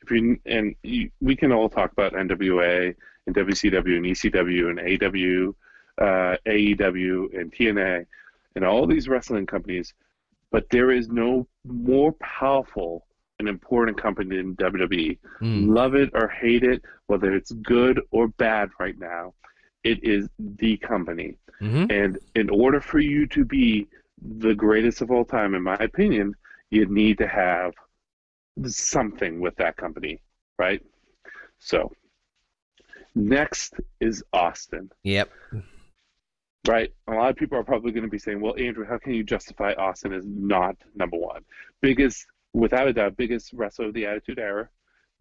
if you and you, we can all talk about NWA and WCW and ECW and AW, uh, AEW and TNA and all these wrestling companies, but there is no more powerful and important company than WWE. Mm. Love it or hate it, whether it's good or bad right now, it is the company. hmm And in order for you to be the greatest of all time, in my opinion, you need to have something with that company, right? So, next is Austin, Yep. Right? A lot of people are probably going to be saying, well, Andrew, how can you justify Austin as not number one? Biggest, without a doubt, biggest wrestler of the Attitude Era,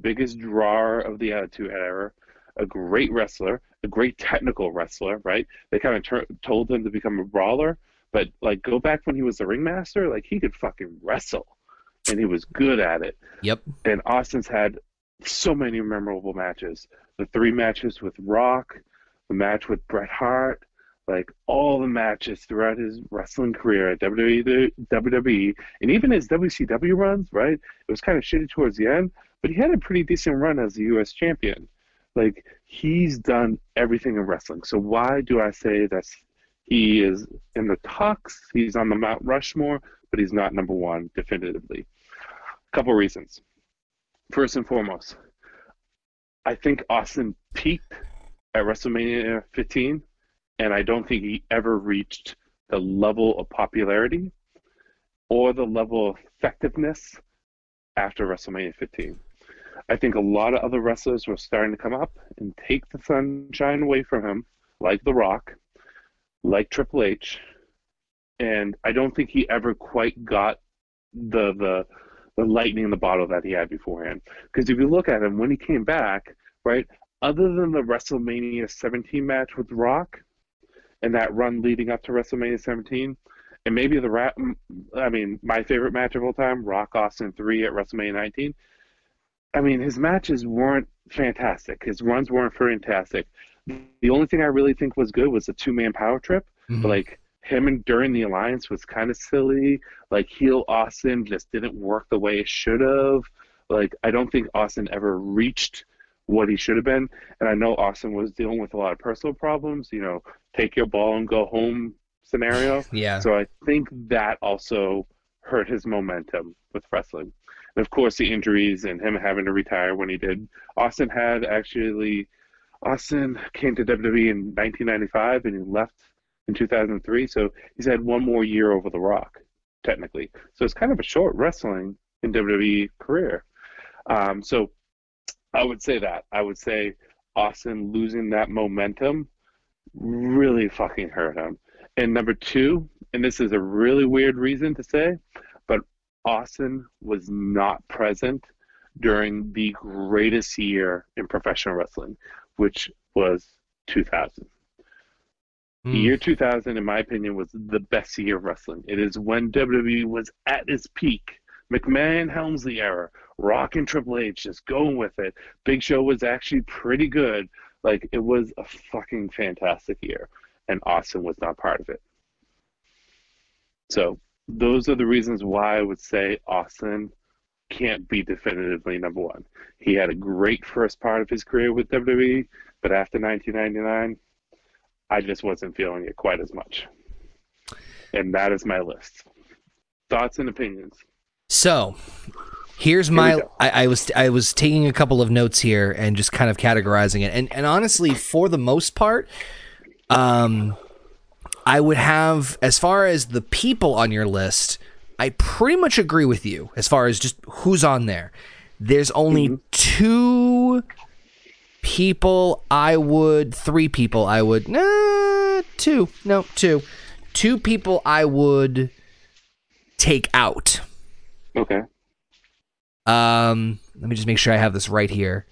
biggest drawer of the Attitude Era, a great wrestler, a great technical wrestler, right? They kind of tur told him to become a brawler, but like go back when he was the ringmaster, like he could fucking wrestle, and he was good at it. Yep. And Austin's had so many memorable matches. The three matches with Rock, the match with Bret Hart, like all the matches throughout his wrestling career at WWE, WWE, and even his WCW runs, right? It was kind of shitty towards the end, but he had a pretty decent run as the U.S. champion. Like he's done everything in wrestling. So why do I say that he is in the talks? He's on the Mount Rushmore, but he's not number one definitively. A couple reasons. First and foremost, I think Austin peaked at WrestleMania 15, and I don't think he ever reached the level of popularity or the level of effectiveness after WrestleMania 15. I think a lot of other wrestlers were starting to come up and take the sunshine away from him, like The Rock, like Triple H, and I don't think he ever quite got the the the lightning in the bottle that he had beforehand. Because if you look at him when he came back, right, other than the WrestleMania 17 match with Rock and that run leading up to WrestleMania 17, and maybe the rat, I mean, my favorite match of all time, Rock Austin 3 at WrestleMania 19. I mean, his matches weren't fantastic. His runs weren't fantastic. The only thing I really think was good was the two man power trip. Mhm. Like him and during the alliance was kind of silly. Like heel Austin just didn't work the way it should have. Like I don't think Austin ever reached what he should have been. And I know Austin was dealing with a lot of personal problems, you know, take your ball and go home scenario. *laughs* Yeah. So I think that also hurt his momentum with wrestling. And of course, the injuries and him having to retire when he did. Austin had actually, Austin came to WWE in 1995 and he left in 2003. So he's had one more year over The Rock, technically. So it's kind of a short wrestling in WWE career. Um, so I would say that. I would say Austin losing that momentum really fucking hurt him. And number two, and this is a really weird reason to say, but Austin was not present during the greatest year in professional wrestling, which was 2000. The Mm. year 2000, in my opinion, was the best year of wrestling. It is when WWE was at its peak. McMahon Helmsley era, Rock and Triple H just going with it. Big Show was actually pretty good. Like it was a fucking fantastic year, and Austin was not part of it. So those are the reasons why I would say Austin can't be definitively number one. He had a great first part of his career with WWE, but after 1999, I just wasn't feeling it quite as much. And that is my list. Thoughts and opinions. So here's my. I, I was I was taking a couple of notes here and just kind of categorizing it. And and honestly, for the most part, um I would have as far as the people on your list, I pretty much agree with you as far as just who's on there. There's only two people I would three people I would nah, two. No, two. Two people I would take out. Okay. Um, let me just make sure I have this right here.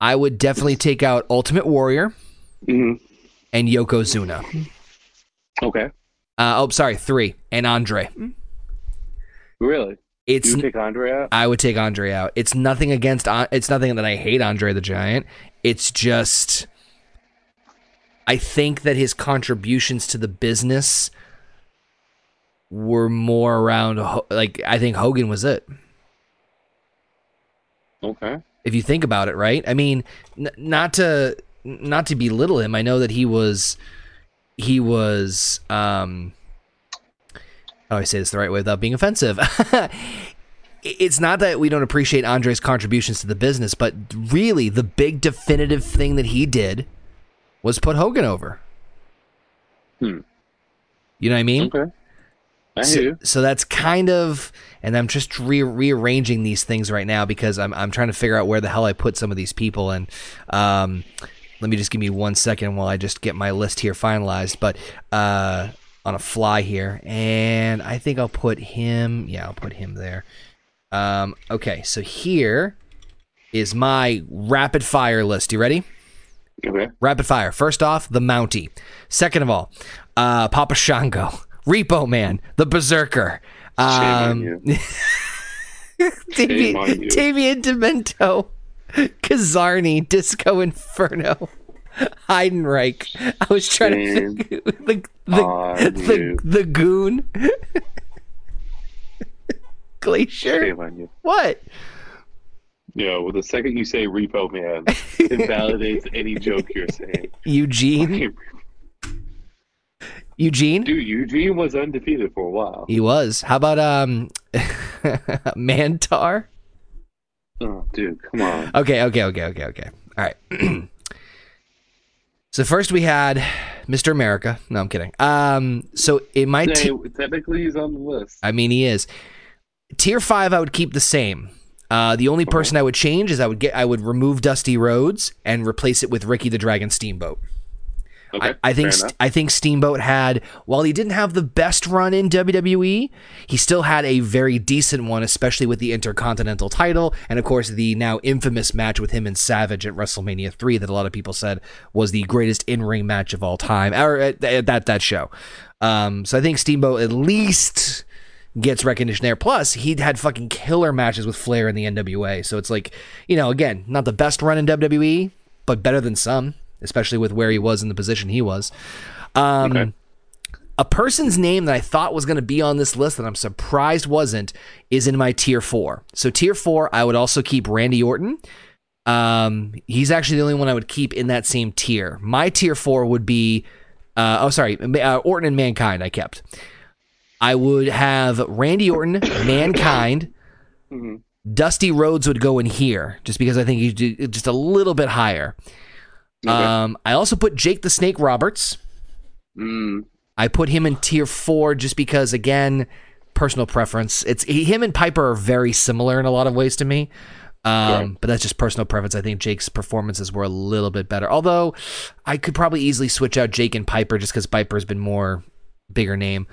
I would definitely take out Ultimate Warrior hmm and Yokozuna. Okay. Uh, oh, sorry, three and Andre. Really? It's you take Andre out? I would take Andre out. It's nothing against. It's nothing that I hate Andre the Giant. It's just I think that his contributions to the business were more around. Like I think Hogan was it. Okay. if you think about it, right? I mean, n- not to not to belittle him. I know that he was he was um how do I say this the right way without being offensive? *laughs* it's not that we don't appreciate Andre's contributions to the business, but really the big definitive thing that he did was put Hogan over. Hmm. You know what I mean? Okay. I so, hear so that's kind of and i'm just re- rearranging these things right now because I'm, I'm trying to figure out where the hell i put some of these people. And um, let me just give me one second while i just get my list here finalized. But uh, on a fly here and i think i'll put him yeah i'll put him there. Um, okay so here is my rapid fire list. You ready? Okay. Rapid fire. First off, the Mountie. Second of all, uh, Papa Shango, Repo Man, the Berserker, um, you. *laughs* Damien, on you. Damien Demento, *laughs* Kazarni, Disco Inferno, Heidenreich. I was trying Shame to *laughs* think the the, on the, you. the goon. Glacier. Shame on you. What? Yo, well, the second you say repo man, it validates any joke you're saying. Eugene. Eugene. Dude, Eugene was undefeated for a while. He was. How about um *laughs* Mantaur? Oh, dude, come on. Okay, okay, okay, okay, okay. All right. *clears throat* so first we had Mr. America. No, I'm kidding. Um so in my Hey, t- technically, he's on the list. I mean he is. Tier 5 I would keep the same. Uh, the only person I would change is I would get I would remove Dusty Rhodes and replace it with Ricky the Dragon Steamboat. Okay, I, I think St- I think Steamboat had while he didn't have the best run in WWE, he still had a very decent one, especially with the Intercontinental title and of course the now infamous match with him and Savage at WrestleMania three that a lot of people said was the greatest in ring match of all time, or at, at that that show. Um, so I think Steamboat at least gets recognition there. Plus, he'd had fucking killer matches with Flair in the NWA. So it's like, you know, again, not the best run in WWE, but better than some, especially with where he was in the position he was. Um, Okay. A person's name that I thought was going to be on this list that I'm surprised wasn't is in my tier four. So tier four, I would also keep Randy Orton. Um, he's actually the only one I would keep in that same tier. My tier four would be, uh, oh sorry, uh, Orton and Mankind. I kept. I would have Randy Orton, *coughs* Mankind. Mm-hmm. Dusty Rhodes would go in here just because I think he's just a little bit higher. Okay. Um, I also put Jake the Snake Roberts. Mm, I put him in tier four just because, again, personal preference. It's he, him and Piper are very similar in a lot of ways to me. Um, but that's just personal preference. I think Jake's performances were a little bit better. Although I could probably easily switch out Jake and Piper just because Piper's been more bigger name.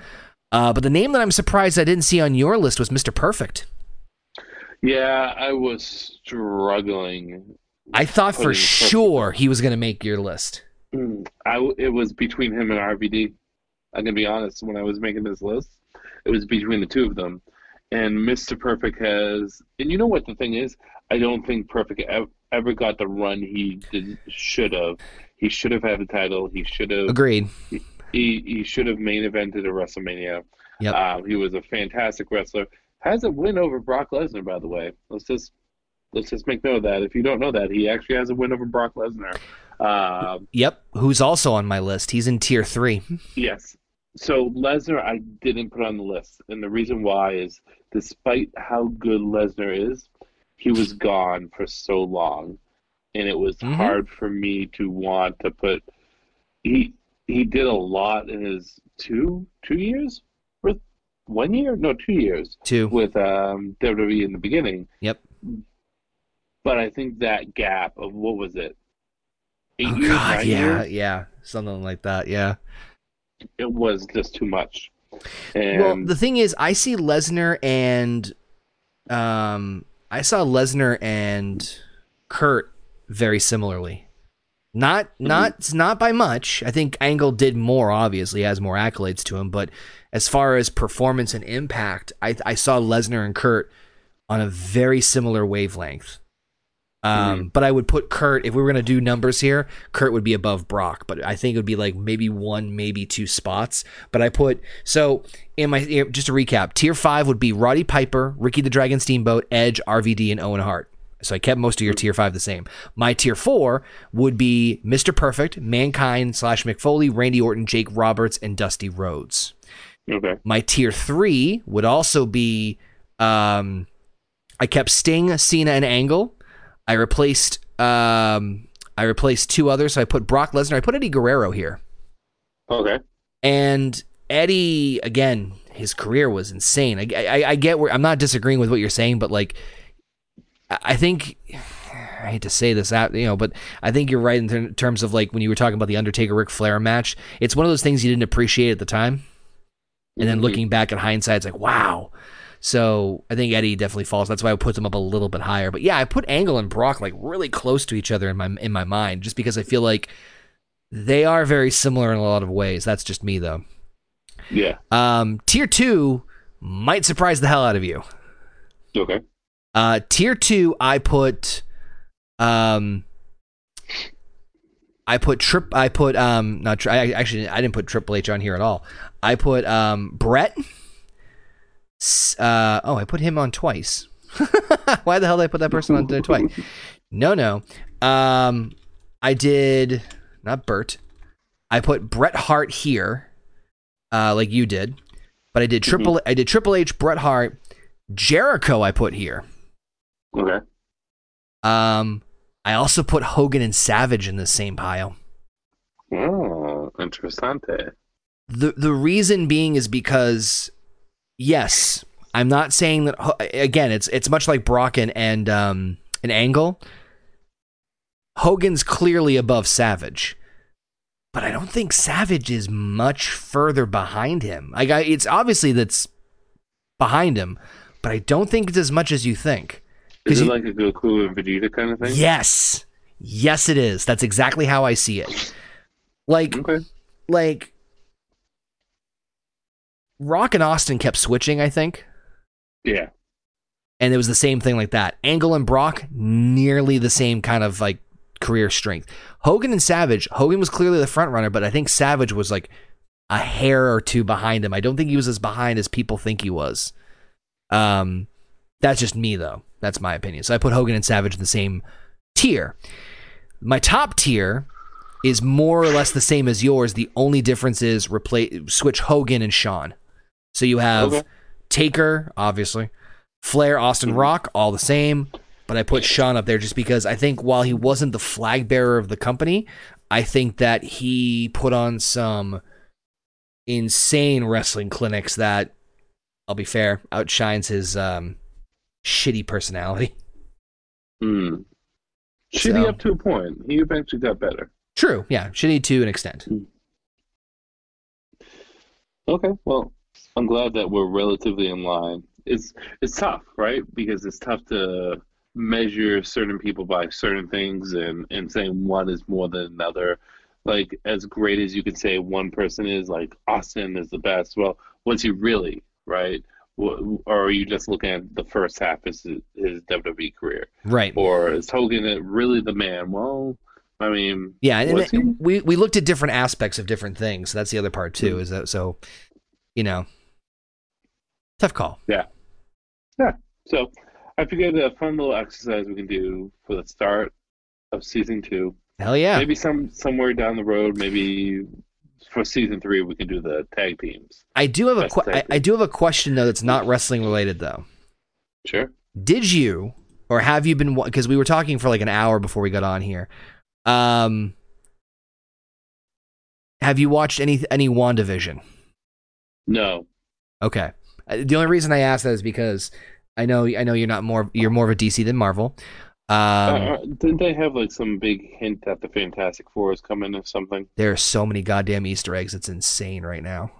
Uh, but the name that I'm surprised I didn't see on your list was Mr. Perfect. yeah, I was struggling. I thought for sure he was going to make your list. Mm, I it was between him and RVD. I'm gonna be honest. When I was making this list, it was between the two of them. And Mr. Perfect has, and you know what the thing is? I don't think Perfect ever, ever got the run he should have. He should have had the title. He should have. Agreed. He he should have main evented a WrestleMania. Yep. Um, he was a fantastic wrestler. Has a win over Brock Lesnar, by the way. Let's just let's just make note of that. If you don't know that, he actually has a win over Brock Lesnar. Um, Yep. Who's also on my list? He's in tier three. Yes. So Lesnar, I didn't put on the list, and the reason why is, despite how good Lesnar is, he was gone for so long, and it was Mhm. hard for me to want to put. He he did a lot in his two two years with one year no two years Two. with um, WWE in the beginning, Yep. But I think that gap of what was it eight Oh years God, yeah, years yeah, something like that. Yeah. it was just too much. And Well, the thing is, I see Lesnar and, um, I saw Lesnar and Kurt very similarly. Not Mm-hmm. not not by much. I think Angle did more. Obviously, has more accolades to him. But as far as performance and impact, I I saw Lesnar and Kurt on a very similar wavelength. Um, Mm-hmm. but I would put Kurt if we were gonna do numbers here. Kurt would be above Brock, but I think it would be like maybe one, maybe two spots. But I put so in my just to recap, tier five would be Roddy Piper, Ricky the Dragon Steamboat, Edge, RVD, and Owen Hart. So I kept most of your tier five the same. My tier four would be Mr. Perfect, Mankind slash Mick Foley, Randy Orton, Jake Roberts, and Dusty Rhodes. okay. My tier three would also be um, I kept Sting, Cena, and Angle. I replaced um, I replaced two others. So I put Brock Lesnar. I put Eddie Guerrero here. Okay. And Eddie, again, his career was insane. I, I, I get where I'm not disagreeing with what you're saying, but like, I think *sighs* I hate to say this out, you know, but I think you're right in ter- terms of like when you were talking about the Undertaker Ric Flair match. It's one of those things you didn't appreciate at the time, and then Mhm. looking back at hindsight, it's like wow. So I think Eddie definitely falls. That's why I put them up a little bit higher. But yeah, I put Angle and Brock like really close to each other in my in my mind, just because I feel like they are very similar in a lot of ways. That's just me though. Yeah. Um, tier two might surprise the hell out of you. Okay. Uh, tier two, I put, um, I put trip. I put um, not. Tri- I actually I didn't put Triple H on here at all. I put um Bret. S- Uh, oh, I put him on twice. *laughs* Why the hell did I put that person on there twice? No, no. Um, I did not Bert. I put Bret Hart here, uh, like you did, but I did triple. I did Triple H, Bret Hart, Jericho. I put here. Okay. Um, I also put Hogan and Savage in the same pile. Oh, interessante. The the reason being is because yes, I'm not saying that again, it's it's much like Brock and um an angle. Hogan's clearly above Savage. But I don't think Savage is much further behind him. Like I, it's obviously that's behind him, but I don't think it's as much as you think. Is it you- like a Goku and Vegeta kind of thing? Yes. Yes, it is. That's exactly how I see it. Like, Okay. like, Rock and Austin kept switching, I think. Yeah. And it was the same thing like that. Angle and Brock, nearly the same kind of like career strength. Hogan and Savage, Hogan was clearly the front runner, but I think Savage was like a hair or two behind him. I don't think he was as behind as people think he was. Um, that's just me though. That's my opinion. So I put Hogan and Savage in the same tier. My top tier is more or less the same as yours. The only difference is replace switch Hogan and Shawn. So you have Okay. Taker, obviously, Flair, Austin Rock, all the same. But I put Shawn up there just because I think while he wasn't the flag bearer of the company, I think that he put on some insane wrestling clinics that, I'll be fair, outshines his um, shitty personality. Hmm. Shitty So- up to a point. He eventually got better. True, yeah, shitty to an extent. Okay, well, I'm glad that we're relatively in line. It's it's tough, right? Because it's tough to measure certain people by certain things, and and saying one is more than another. Like as great as you could say one person is, like Austin is the best. Well, was he really right? Or are you just looking at the first half of his, his WWE career? Right. Or is Hogan really the man? Well, I mean, Yeah, and he? we we looked at different aspects of different things. That's the other part too. Mm. Is that so? You know, tough call. Yeah. Yeah. So I figured a fun little exercise we can do for the start of season two. Hell yeah. Maybe some somewhere down the road, maybe for season three we can do the tag teams. I do have a que- I, I do have a question though that's not wrestling related though. Sure. Did you or have you been because we were talking for like an hour before we got on here. Um have you watched any any WandaVision? No. Okay. Uh, The only reason I ask that is because I know I know you're not more you're more of a DC than Marvel. Um, uh, didn't they have like some big hint that the Fantastic Four is coming or something? there are so many goddamn Easter eggs. It's insane right now.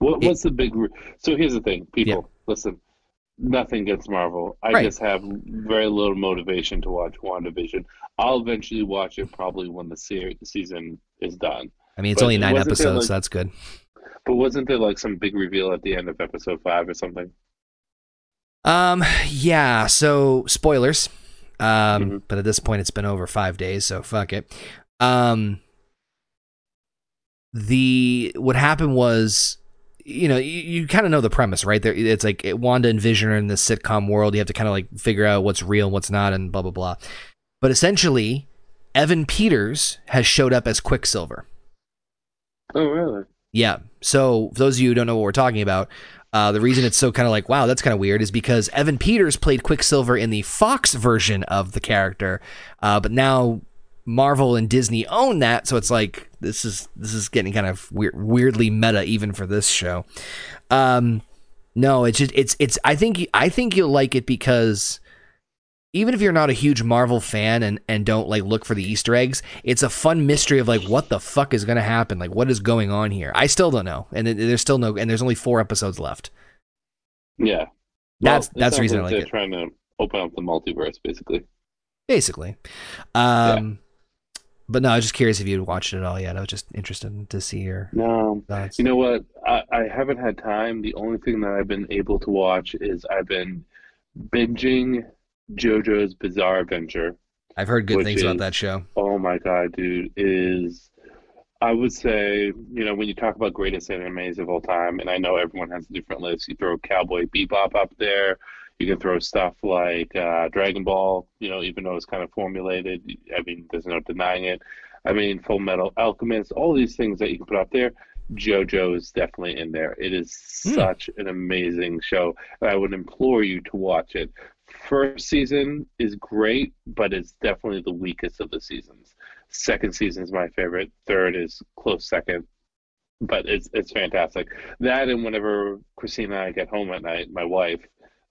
What, It- what's the big? Re- so here's the thing, people. Yeah. Listen, nothing against Marvel. I Right. just have very little motivation to watch WandaVision. I'll eventually watch it probably when the se- season is done. I mean, it's But only nine episodes, like- so that's good. But wasn't there like some big reveal at the end of episode five or something? Um, yeah. So spoilers. Um, Mhm. but at this point, it's been over five days, so fuck it. Um, the what happened was, you know, you, you kind of know the premise, right? There, it's like it, Wanda and Vision are in the sitcom world. You have to kind of like figure out what's real and what's not, and blah blah blah. But essentially, Evan Peters has showed up as Quicksilver. Oh, really? Yeah. So for those of you who don't know what we're talking about, uh, the reason it's so kind of like, wow, that's kind of weird is because Evan Peters played Quicksilver in the Fox version of the character, uh, but now Marvel and Disney own that, so it's like this is this is getting kind of weird, weirdly meta even for this show. Um, no, it's just it's it's. I think I think you'll like it because even if you're not a huge Marvel fan and, and don't like look for the Easter eggs, it's a fun mystery of like what the fuck is going to happen, like what is going on here. I still don't know, and it- there's still no, and there's only four episodes left. Yeah. That's- Well, that's the reason I like like they're it. trying to open up the multiverse, basically. basically. Um, but no, I was just curious if you'd watched it all yet. I was just interested to see your No. thoughts. You know what? I, I haven't had time. The only thing that I've been able to watch is I've been binging JoJo's Bizarre Adventure. I've heard good things about that show. Oh my god, dude, is I would say, you know, when you talk about greatest animes of all time, and I know everyone has a different list, you throw Cowboy Bebop up there, you can throw stuff like uh, Dragon Ball, you know, even though it's kind of formulated. I mean, there's no denying it. I mean, Fullmetal Alchemist, all these things that you can put up there. JoJo is definitely in there. It is Hmm. such an amazing show. and I would implore you to watch it. First season is great, but it's definitely the weakest of the seasons. Second season is my favorite. Third is close second, but it's it's fantastic. That and whenever Christina and I get home at night, my wife,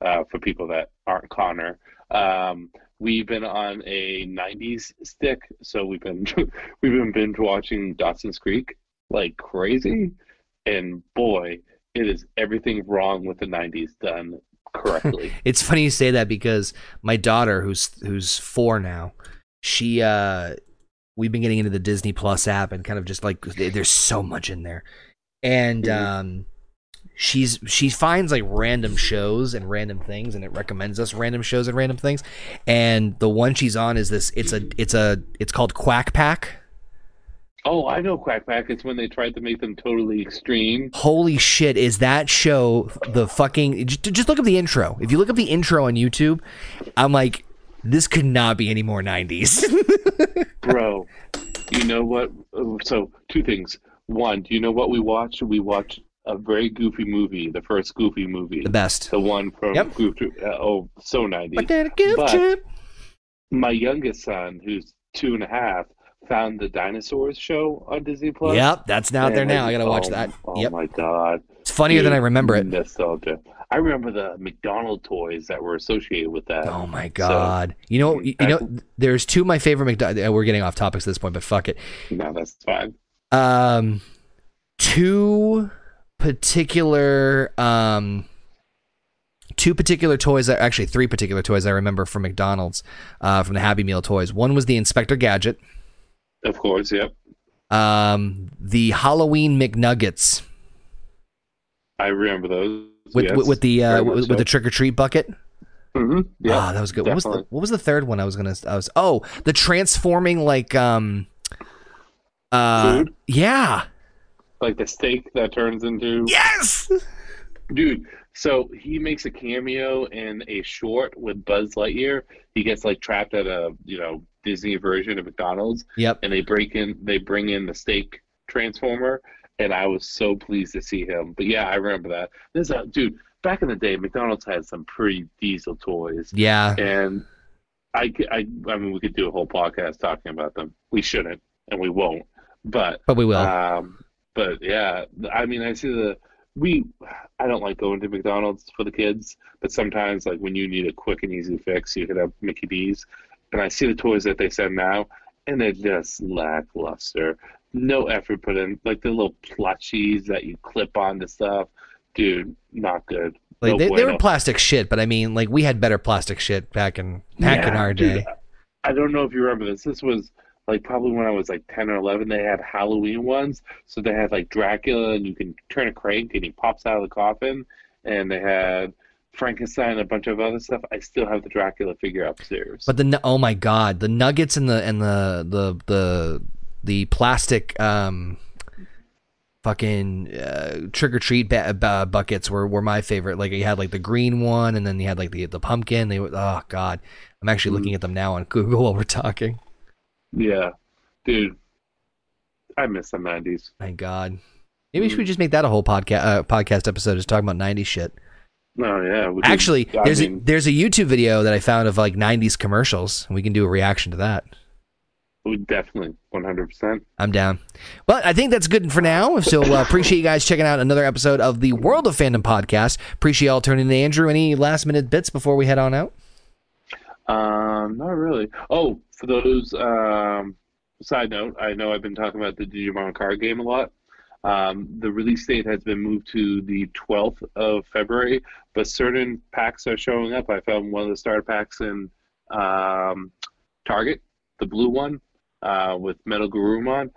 uh, for people that aren't Connor, um, we've been on a '90s stick, so we've been *laughs* we've been binge watching Dawson's Creek like crazy, and boy, it is everything wrong with the '90s done correctly. *laughs* It's funny you say that because my daughter, who's who's four now, she uh, we've been getting into the Disney Plus app and kind of just like there's so much in there, and Mhm. um, she's she finds like random shows and random things, and it recommends us random shows and random things, and the one she's on is this. It's a it's a it's called Quack Pack. Oh, I know Quack Pack. It's when they tried to make them totally extreme. Holy shit, is that show the fucking. Just, look up the intro. If you look up the intro on YouTube, I'm like, this could not be any more 90s. *laughs* Bro, you know what? So, two things. One, do you know what we watched? We watched a very goofy movie, the first Goofy movie. the best. The one from Yep. Goofy. Uh, oh, so 90s. But But-. My youngest son, who's two and a half, found the dinosaurs show on Disney Plus. Yep, that's out there now. I gotta watch oh, that. Oh Yep. my god. It's funnier than I remember it. Nostalgia. I remember the McDonald toys that were associated with that. Oh my god! you know, you, I- know, there's two of my favorite McDonald's. We're getting off topics at this point, but fuck it. No, that's fine. Um, two particular, um, two particular toys. That, actually, three particular toys I remember from McDonald's, uh, from the Happy Meal toys. One was the Inspector Gadget. Of course, yep. Um, the Halloween McNuggets I remember those. with yes. with, with the uh, with, so. the trick or treat bucket. Mm-hmm. Yeah. Ah, that was good. What was the what was the third one I was gonna I was oh the transforming like um uh Food? yeah like the steak that turns into yes dude. So he makes a cameo in a short with Buzz Lightyear. He gets like trapped at a you know Disney version of McDonald's, yep and they break in. They bring in the steak transformer, and I was so pleased to see him. But yeah, I remember that. This a dude. Back in the day, McDonald's had some pretty diesel toys, yeah and I, I, I mean, we could do a whole podcast talking about them. We shouldn't, and we won't. But but we will Um, but yeah, I mean, I see the we. I don't like going to McDonald's for the kids, but sometimes, like when you need a quick and easy fix, you could have Mickey D's, and I see the toys that they send now, and they're just lackluster. No effort put in, like the little plushies that you clip onto stuff, dude. Not good. like no they, they were plastic shit but I mean like we had better plastic shit back in back in Yeah, our dude, day I don't know if you remember this. This was like probably when I was like 10 or 11. They had Halloween ones. So they had like Dracula, and you can turn a crank and he pops out of the coffin. And they had Frankenstein and a bunch of other stuff. I still have the Dracula figure upstairs. but the oh my god the nuggets and the and the the the the plastic um fucking uh, trick or treat ba- ba- buckets were, were my favorite. Like you had like the green one, and then you had like the the pumpkin. They were oh god, I'm actually Mm. looking at them now on Google while we're talking. yeah, dude, I miss the 90s. My god, maybe Mm. we should just make that a whole podcast uh, podcast episode, just talking about '90s shit. Oh, yeah. Actually, I there's mean, a, there's a YouTube video that I found of like '90s commercials. and We can do a reaction to that. definitely 100%. I'm down. But I think that's good for now. So uh, appreciate you guys checking out another episode of the World of Fandom podcast. Appreciate y'all tuning in. Andrew, any last minute bits before we head on out? Um, not really. Oh, for those, um, side note, I know I've been talking about the Digimon card game a lot. Um, the release date has been moved to the 12th of February, but certain packs are showing up. I found one of the starter packs in um, Target, the blue one uh, with Metal Garurumon.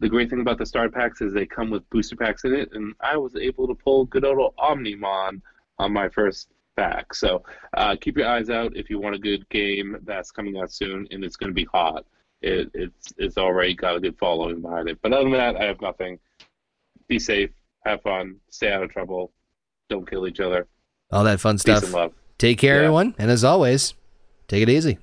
The great thing about the starter packs is they come with booster packs in it, and I was able to pull good old Omnimon on my first pack. So uh, keep your eyes out if you want a good game that's coming out soon, and it's going to be hot. It, it's it's already got a good following behind it. But other than that, I have nothing. Be safe, have fun, stay out of trouble, don't kill each other. All that fun Peace stuff. and love. Take care, Yeah. everyone. And as always, take it easy.